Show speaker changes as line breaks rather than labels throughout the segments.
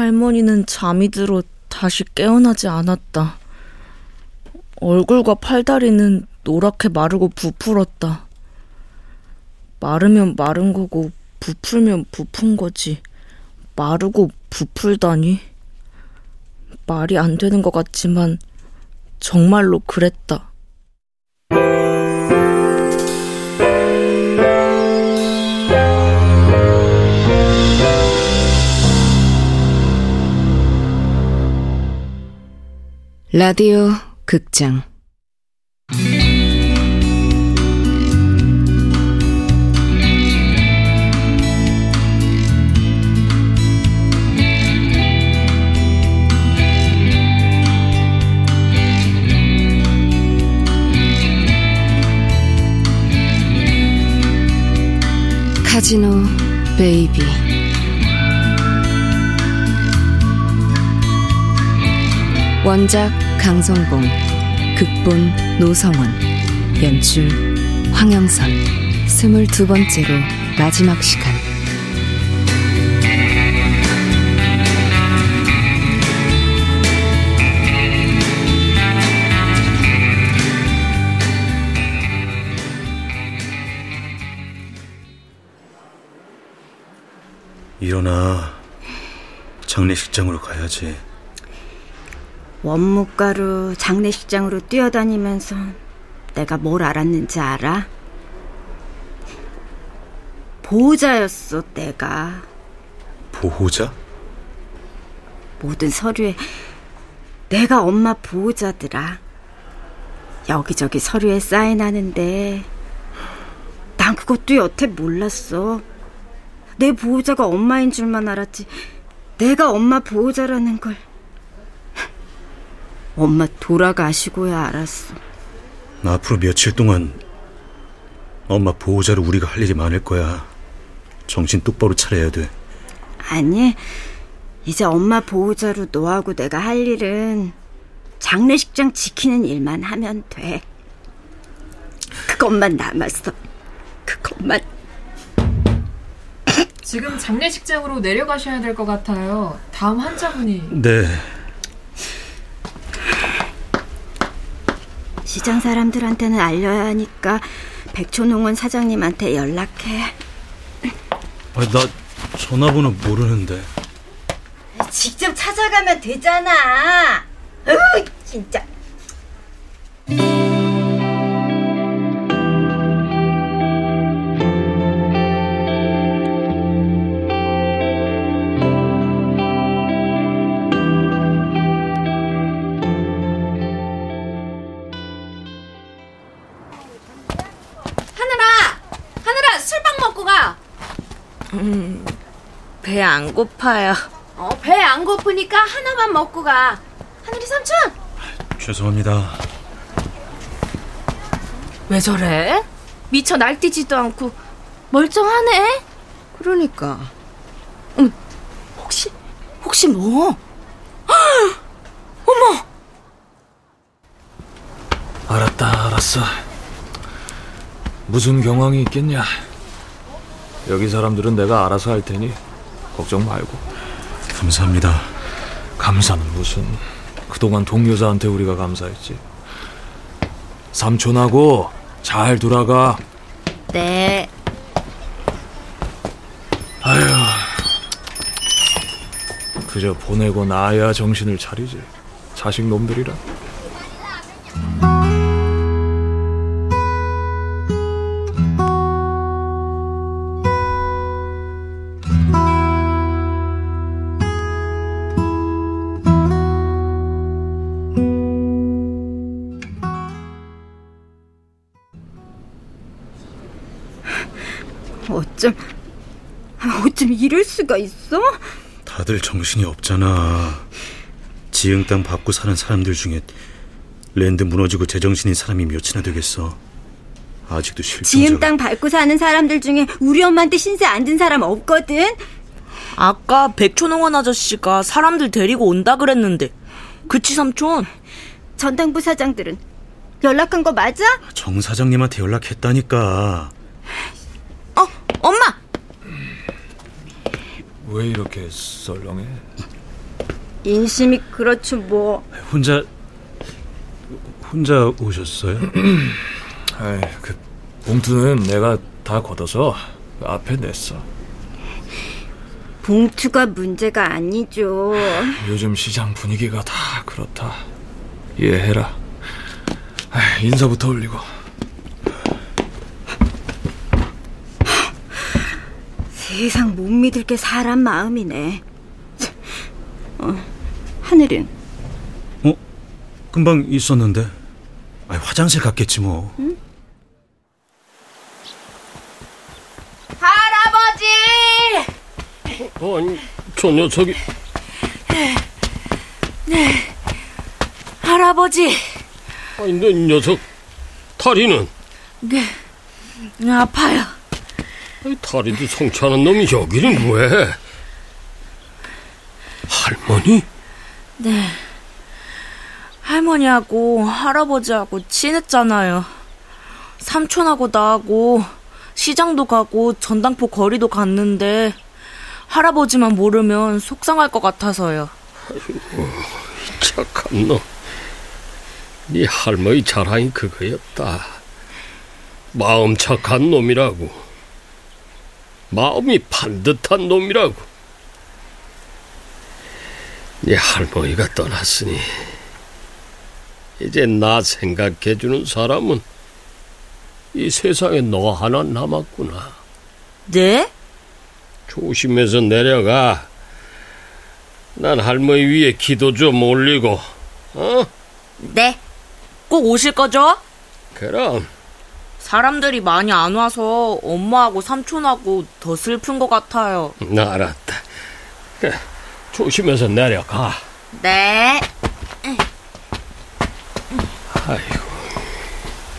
할머니는 잠이 들어 다시 깨어나지 않았다. 얼굴과 팔다리는 노랗게 마르고 부풀었다. 마르면 마른 거고 부풀면 부푼 거지. 마르고 부풀다니. 말이 안 되는 것 같지만 정말로 그랬다.
라디오 극장. 카지노 베이비. 원작 강성봉 극본 노성원 연출 황영선. 스물두 번째로 마지막 시간.
일어나. 장례식장으로 가야지.
원무가루 장례식장으로 뛰어다니면서 내가 뭘 알았는지 알아? 보호자였어, 내가.
보호자?
모든 서류에 내가 엄마 보호자더라. 여기저기 서류에 사인하는데 난 그것도 여태 몰랐어. 내 보호자가 엄마인 줄만 알았지. 내가 엄마 보호자라는 걸. 엄마 돌아가시고야 알았어.
앞으로 며칠 동안 엄마 보호자로 우리가 할 일이 많을 거야. 정신 똑바로 차려야 돼.
아니, 이제 엄마 보호자로 너하고 내가 할 일은 장례식장 지키는 일만 하면 돼. 그것만 남았어. 그것만.
지금 장례식장으로 내려가셔야 될 것 같아요. 다음 환자분이.
네.
시장 사람들한테는 알려야 하니까 백초농원 사장님한테 연락해.
아, 나 전화번호 모르는데.
직접 찾아가면 되잖아. 으, 진짜.
음, 배 안 고파요.
어, 배 안 고프니까 하나만 먹고 가. 하늘이 삼촌!
죄송합니다.
왜 저래? 미쳐 날뛰지도 않고 멀쩡하네?
그러니까
음, 혹시, 혹시 뭐? 어머!
알았다, 알았어. 무슨 경황이 있겠냐? 여기 사람들은 내가 알아서 할 테니 걱정 말고.
감사합니다.
감사는 무슨? 그동안 동료자한테 우리가 감사했지. 삼촌하고 잘 돌아가.
네.
아휴. 그저 보내고 나야 정신을 차리지. 자식 놈들이라.
어쩜, 어쩜 이럴 수가 있어?
다들 정신이 없잖아. 지응 땅 받고 사는 사람들 중에 랜드 무너지고 제정신인 사람이 몇이나 되겠어. 아직도 실종자가...
지음 땅 밟고 사는 사람들 중에 우리 엄마한테 신세 안 든 사람 없거든?
아까 백촌홍원 아저씨가 사람들 데리고 온다 그랬는데. 그치, 삼촌?
전당부 사장들은 연락한 거 맞아?
정 사장님한테 연락했다니까.
어, 엄마!
왜 이렇게 썰렁해?
인심이 그렇죠 뭐.
혼자 혼자 오셨어요?
아이, 그 봉투는 내가 다 걷어서 앞에 냈어.
봉투가 문제가 아니죠.
요즘 시장 분위기가 다 그렇다. 이해해라. 아, 인사부터 올리고.
세상 못 믿을 게 사람 마음이네. 어, 하늘은
어? 금방 있었는데. 아, 화장실 갔겠지 뭐.
할아버지!
아니, 저 녀석이
할아버지,
아니 너 녀석 다리는
아파요.
다리도 성취하는 놈이 여기는 왜? 할머니?
할머니하고 할아버지하고 친했잖아요. 삼촌하고 나하고 시장도 가고 전당포 거리도 갔는데 할아버지만 모르면 속상할 것 같아서요.
착한 놈. 네 할머니 자랑이 그거였다. 마음 착한 놈이라고. 마음이 반듯한 놈이라고. 네 할머니가 떠났으니 이제 나 생각해주는 사람은 이 세상에 너 하나 남았구나.
네?
조심해서 내려가. 난 할머니 위에 기도 좀 올리고, 어?
네. 꼭 오실 거죠?
그럼.
사람들이 많이 안 와서 엄마하고 삼촌하고 더 슬픈 것 같아요.
나 알았다. 그래, 조심해서 내려가.
네.
아이고,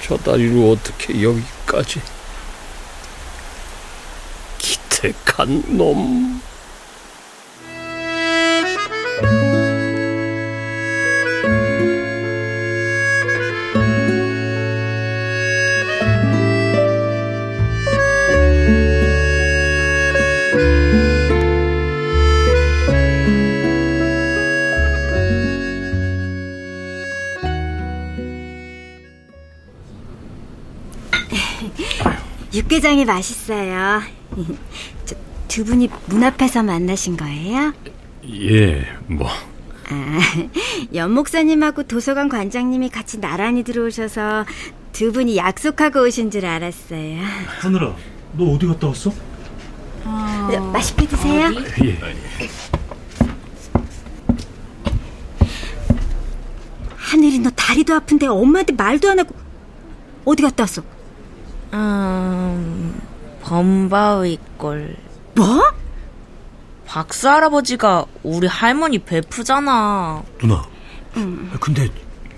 저 다리로 어떻게 여기까지. 기특한 놈.
육개장이 맛있어요. 저, 두 분이 문 앞에서 만나신 거예요?
예, 뭐.
아, 연 목사님하고 도서관 관장님이 같이 나란히 들어오셔서 두 분이 약속하고 오신 줄 알았어요.
하늘아, 너 어디 갔다 왔어?
네, 맛있게 드세요.
예.
하늘이 너 다리도 아픈데 엄마한테 말도 안 하고 어디 갔다 왔어?
음, 범바의 걸.
뭐?
박스 할아버지가 우리 할머니 베프잖아.
누나. 근데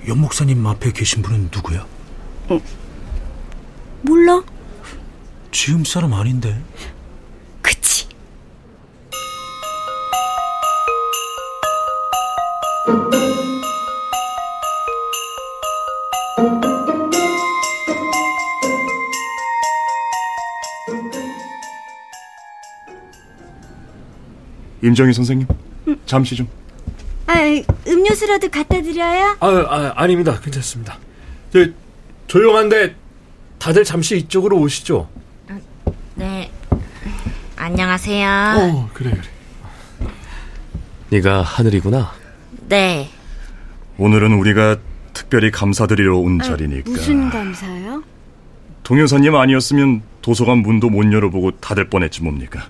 연 목사님 앞에 계신 분은 누구야?
몰라?
지음 사람 아닌데.
임정희 선생님, 잠시 좀.
아, 음료수라도 갖다 드려요?
아, 아 아닙니다. 괜찮습니다. 저, 조용한데 다들 잠시 이쪽으로 오시죠.
네. 안녕하세요.
어, 그래 그래. 네가 하늘이구나.
네.
오늘은 우리가 특별히 감사드리러 온 자리니까.
무슨 감사요?
동여사님 아니었으면 도서관 문도 못 열어보고 닫을 뻔했지 뭡니까.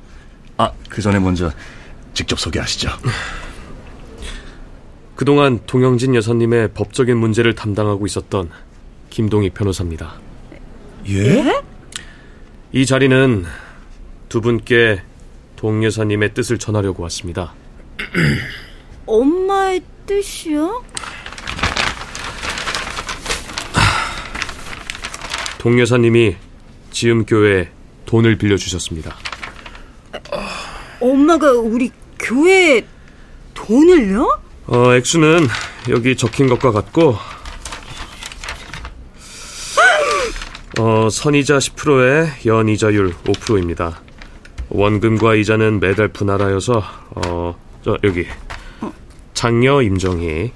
아, 그 전에 먼저 직접 소개하시죠.
그동안 동영진 여사님의 법적인 문제를 담당하고 있었던 김동희 변호사입니다.
예?
이 자리는 두 분께 동 여사님의 뜻을 전하려고 왔습니다.
엄마의 뜻이요?
동 여사님이 지음 교회에 돈을 빌려주셨습니다.
엄마가 우리 교회에 돈을요?
어, 액수는 여기 적힌 것과 같고, 어, 선이자 10%에 연이자율 5%입니다. 원금과 이자는 매달 분할하여서, 어, 저, 여기. 장녀 임정희,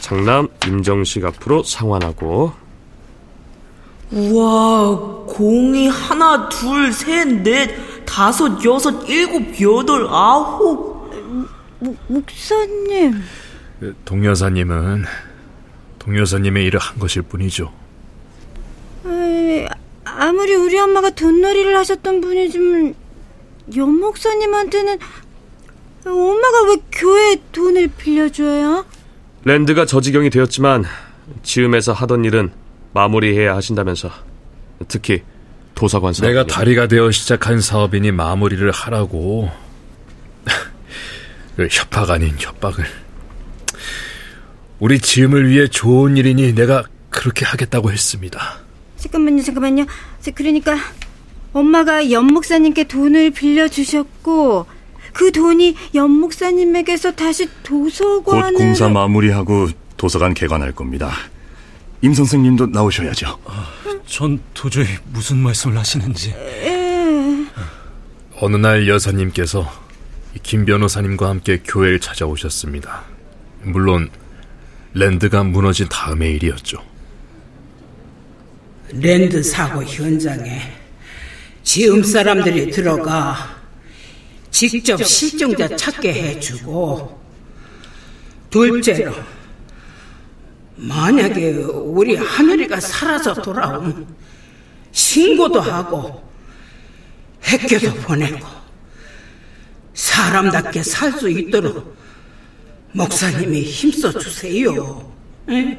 장남 임정식 앞으로 상환하고
우와, 공이 하나, 둘, 셋, 넷, 다섯, 여섯, 일곱, 여덟, 아홉.
목사님.
그 동여사님은 동여사님의 일을 한 것일 뿐이죠.
에이, 아무리 우리 엄마가 돈놀이를 하셨던 분이지만 연 목사님한테는 엄마가 왜 교회에 돈을 빌려줘요?
랜드가 저지경이 되었지만 지음에서 하던 일은 마무리해야 하신다면서 특히 도서관 사업
내가 다리가 되어 시작한 사업이니 마무리를 하라고 그 협박 아닌 협박을 우리 지음을 위해 좋은 일이니 내가 그렇게 하겠다고 했습니다.
잠깐만요, 잠깐만요. 저, 그러니까 엄마가 연 목사님께 돈을 빌려주셨고 그 돈이 연 목사님에게서 다시
곧
도서관을
공사 마무리하고 도서관 개관할 겁니다. 임 선생님도 나오셔야죠.
전 도저히 무슨 말씀을 하시는지.
예.
어느 날 여사님께서 김 변호사님과 함께 교회를 찾아오셨습니다. 물론 랜드가 무너진 다음의 일이었죠.
랜드 사고 현장에 지음 사람들이 들어가 직접 실종자 찾게 해주고 둘째로 만약에 우리 하늘이가 살아서 돌아오면 신고도 하고 핵교도 보내고 사람답게 살 수 있도록 목사님이 힘써 주세요. 에?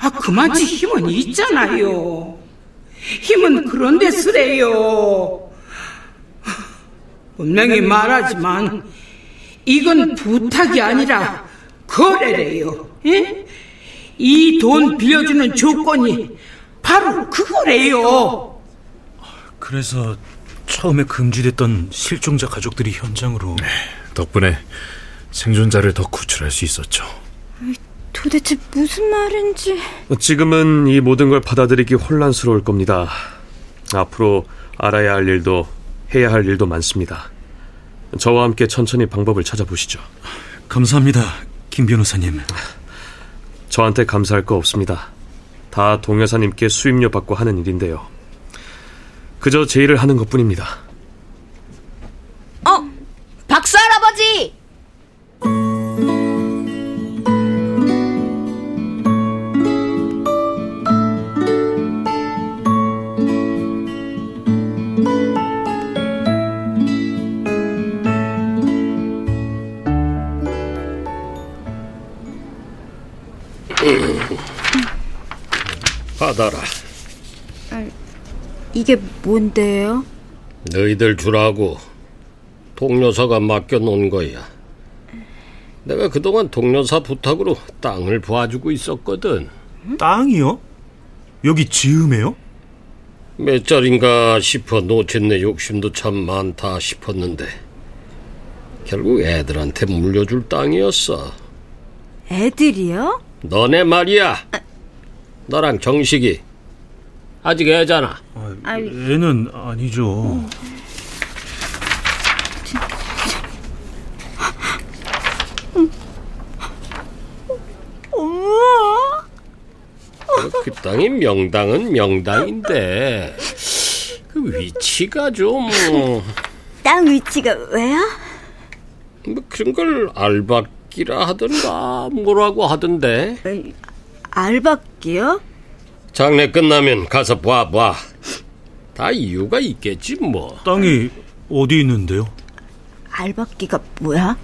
아 그만치 힘은 있잖아요. 힘은 그런데 쓰래요. 분명히 말하지만 이건 부탁이 아니라 거래래요. 이 돈 빌려주는 조건이 바로 그거래요.
그래서 처음에 금지됐던 실종자 가족들이 현장으로
덕분에 생존자를 더 구출할 수 있었죠.
도대체 무슨 말인지
지금은 이 모든 걸 받아들이기 혼란스러울 겁니다. 앞으로 알아야 할 일도 해야 할 일도 많습니다. 저와 함께 천천히 방법을 찾아보시죠.
감사합니다, 김 변호사님.
저한테 감사할 거 없습니다. 다 동여사님께 수임료 받고 하는 일인데요. 그저 제 일을 하는 것 뿐입니다.
어, 박수 할아버지.
받아라.
이게 뭔데요?
너희들 주라고 동료사가 맡겨놓은 거야. 내가 그동안 동료사 부탁으로 땅을 봐주고 있었거든.
땅이요? 여기 지음에요?
몇 짜린가 싶어 놓쳤네 욕심도 참 많다 싶었는데 결국 애들한테 물려줄 땅이었어.
애들이요?
너네 말이야. 너랑 정식이 아직 애잖아.
애는 아니죠.
엄마.
그 땅이 명당은 명당인데 그 위치가 좀
땅 위치가 왜요?
뭐 그런 걸 알박기라 하던가 뭐라고 하던데
알박기요?
장례 끝나면 가서 봐봐 다 이유가 있겠지 뭐
땅이 어디 있는데요?
알박기가 뭐야?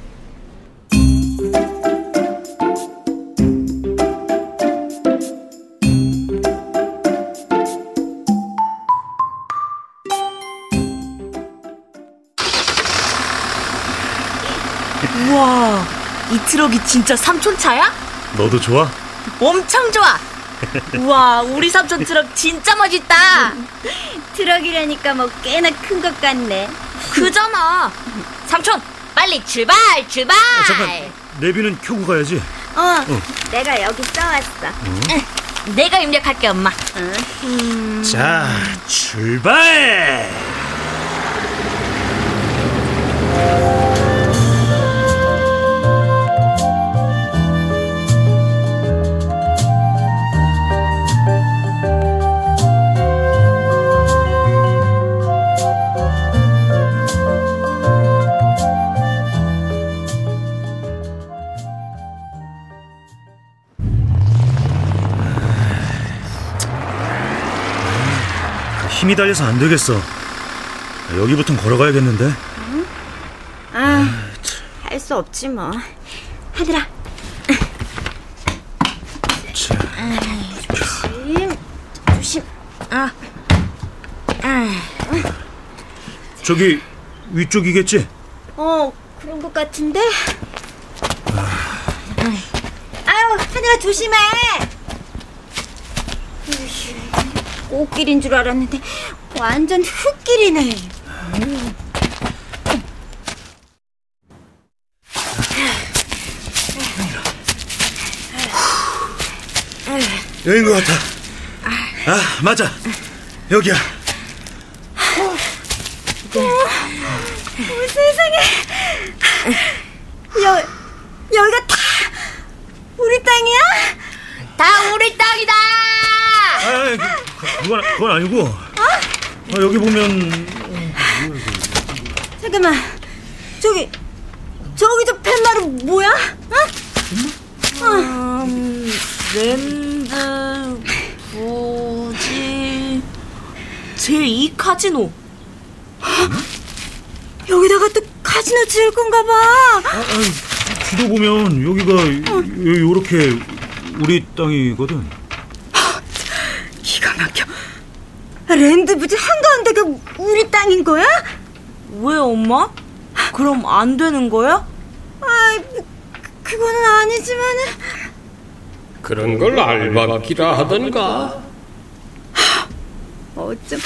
우와, 이 트럭이 진짜 삼촌 차야?
너도 좋아?
엄청 좋아. 우와, 우리 삼촌 트럭 진짜 멋있다.
트럭이라니까 뭐 꽤나 큰 것 같네.
그잖아. 삼촌, 빨리 출발, 출발.
잠깐, 내비는 켜고 가야지.
어, 내가 여기 써왔어.
내가 입력할게, 엄마.
자, 출발! 힘이 달려서 안 되겠어. 여기부터 걸어가야겠는데.
아, 할 수 없지 뭐. 하들아.
자,
조심, 조심. 아, 아,
저기 위쪽이겠지?
어, 그런 것 같은데. 아유, 하늘아 조심해. 으이씨, 꽃길인 줄 알았는데 완전 흙길이네.
여긴 것 같아. 아, 맞아. 여기야.
어, 세상에. 여, 여기가 다 우리 땅이야?
다 우리 땅이다.
아, 그, 그건, 그건 아니고. 아, 여기 보면
잠깐만. 저기, 저기 저 팻말은 뭐야? 어?
음, 랜드 부지 제2 카지노.
여기다가 또 카지노 지을 건가 봐.
지도 보면 여기가 요, 요렇게 우리 땅이거든.
기가 막혀. 랜드 부지 한가운데가 우리 땅인 거야?
왜 엄마? 그럼 안 되는 거야?
아, 그거는 아니지만은.
그런 걸 알바기라 하던가.
어쩜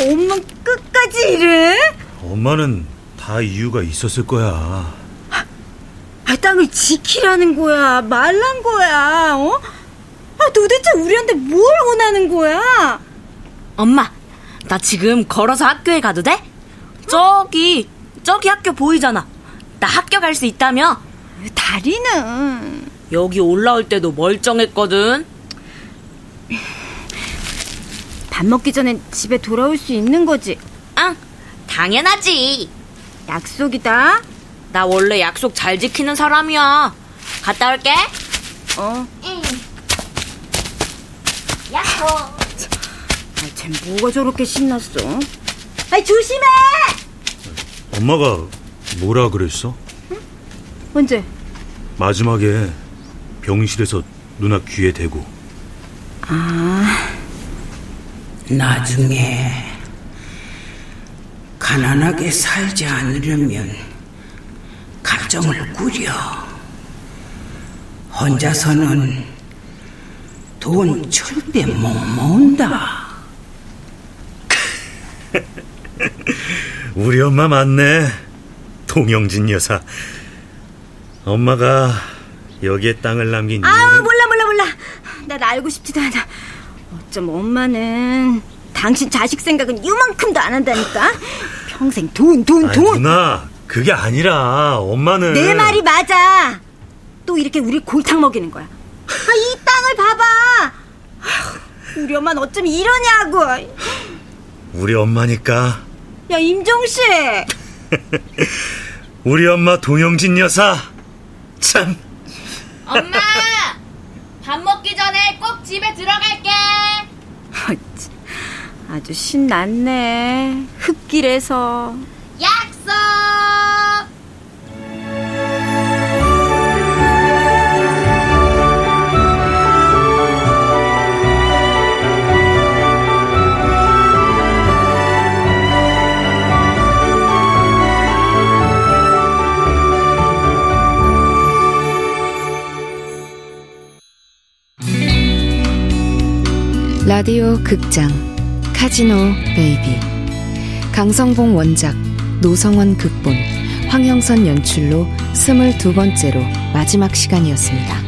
엄마 끝까지 이래?
엄마는 다 이유가 있었을 거야.
아, 땅을 지키라는 거야, 말란 거야, 어? 아, 도대체 우리한테 뭘 원하는 거야?
엄마, 나 지금 걸어서 학교에 가도 돼? 저기, 저기 학교 보이잖아. 나 학교 갈 수 있다며?
다리는
여기 올라올 때도 멀쩡했거든.
밥 먹기 전에 집에 돌아올 수 있는 거지.
응, 당연하지.
약속이다.
나 원래 약속 잘 지키는 사람이야. 갔다 올게.
어.
야호.
아, 쟤 뭐가 저렇게 신났어? 아, 조심해!
엄마가 뭐라 그랬어?
언제?
마지막에 병실에서 누나 귀에 대고.
아, 나중에 가난하게 살지 않으려면 가정을 꾸려. 혼자서는 돈 절대 못 모은다.
우리 엄마 맞네. 동영진 여사. 엄마가 여기에 땅을 남긴
아,
이유는
몰라, 몰라, 몰라. 난 알고 싶지도 않아. 어쩜 엄마는 당신 자식 생각은 이만큼도 안 한다니까? 평생 돈, 돈,
아니,
돈!
누나, 그게 아니라 엄마는
내 말이 맞아. 또 이렇게 우리 골탕 먹이는 거야. 아, 이 땅을 봐봐. 우리 엄마는 어쩜 이러냐고.
우리 엄마니까
야, 임종식.
우리 엄마 동영진 여사 참
엄마, 밥 먹기 전에 꼭 집에 들어갈게.
아주 신났네. 흙길에서.
약속.
라디오 극장 카지노 베이비 강성봉 원작 노성원 극본 황영선 연출로 스물두 번째로 마지막 시간이었습니다.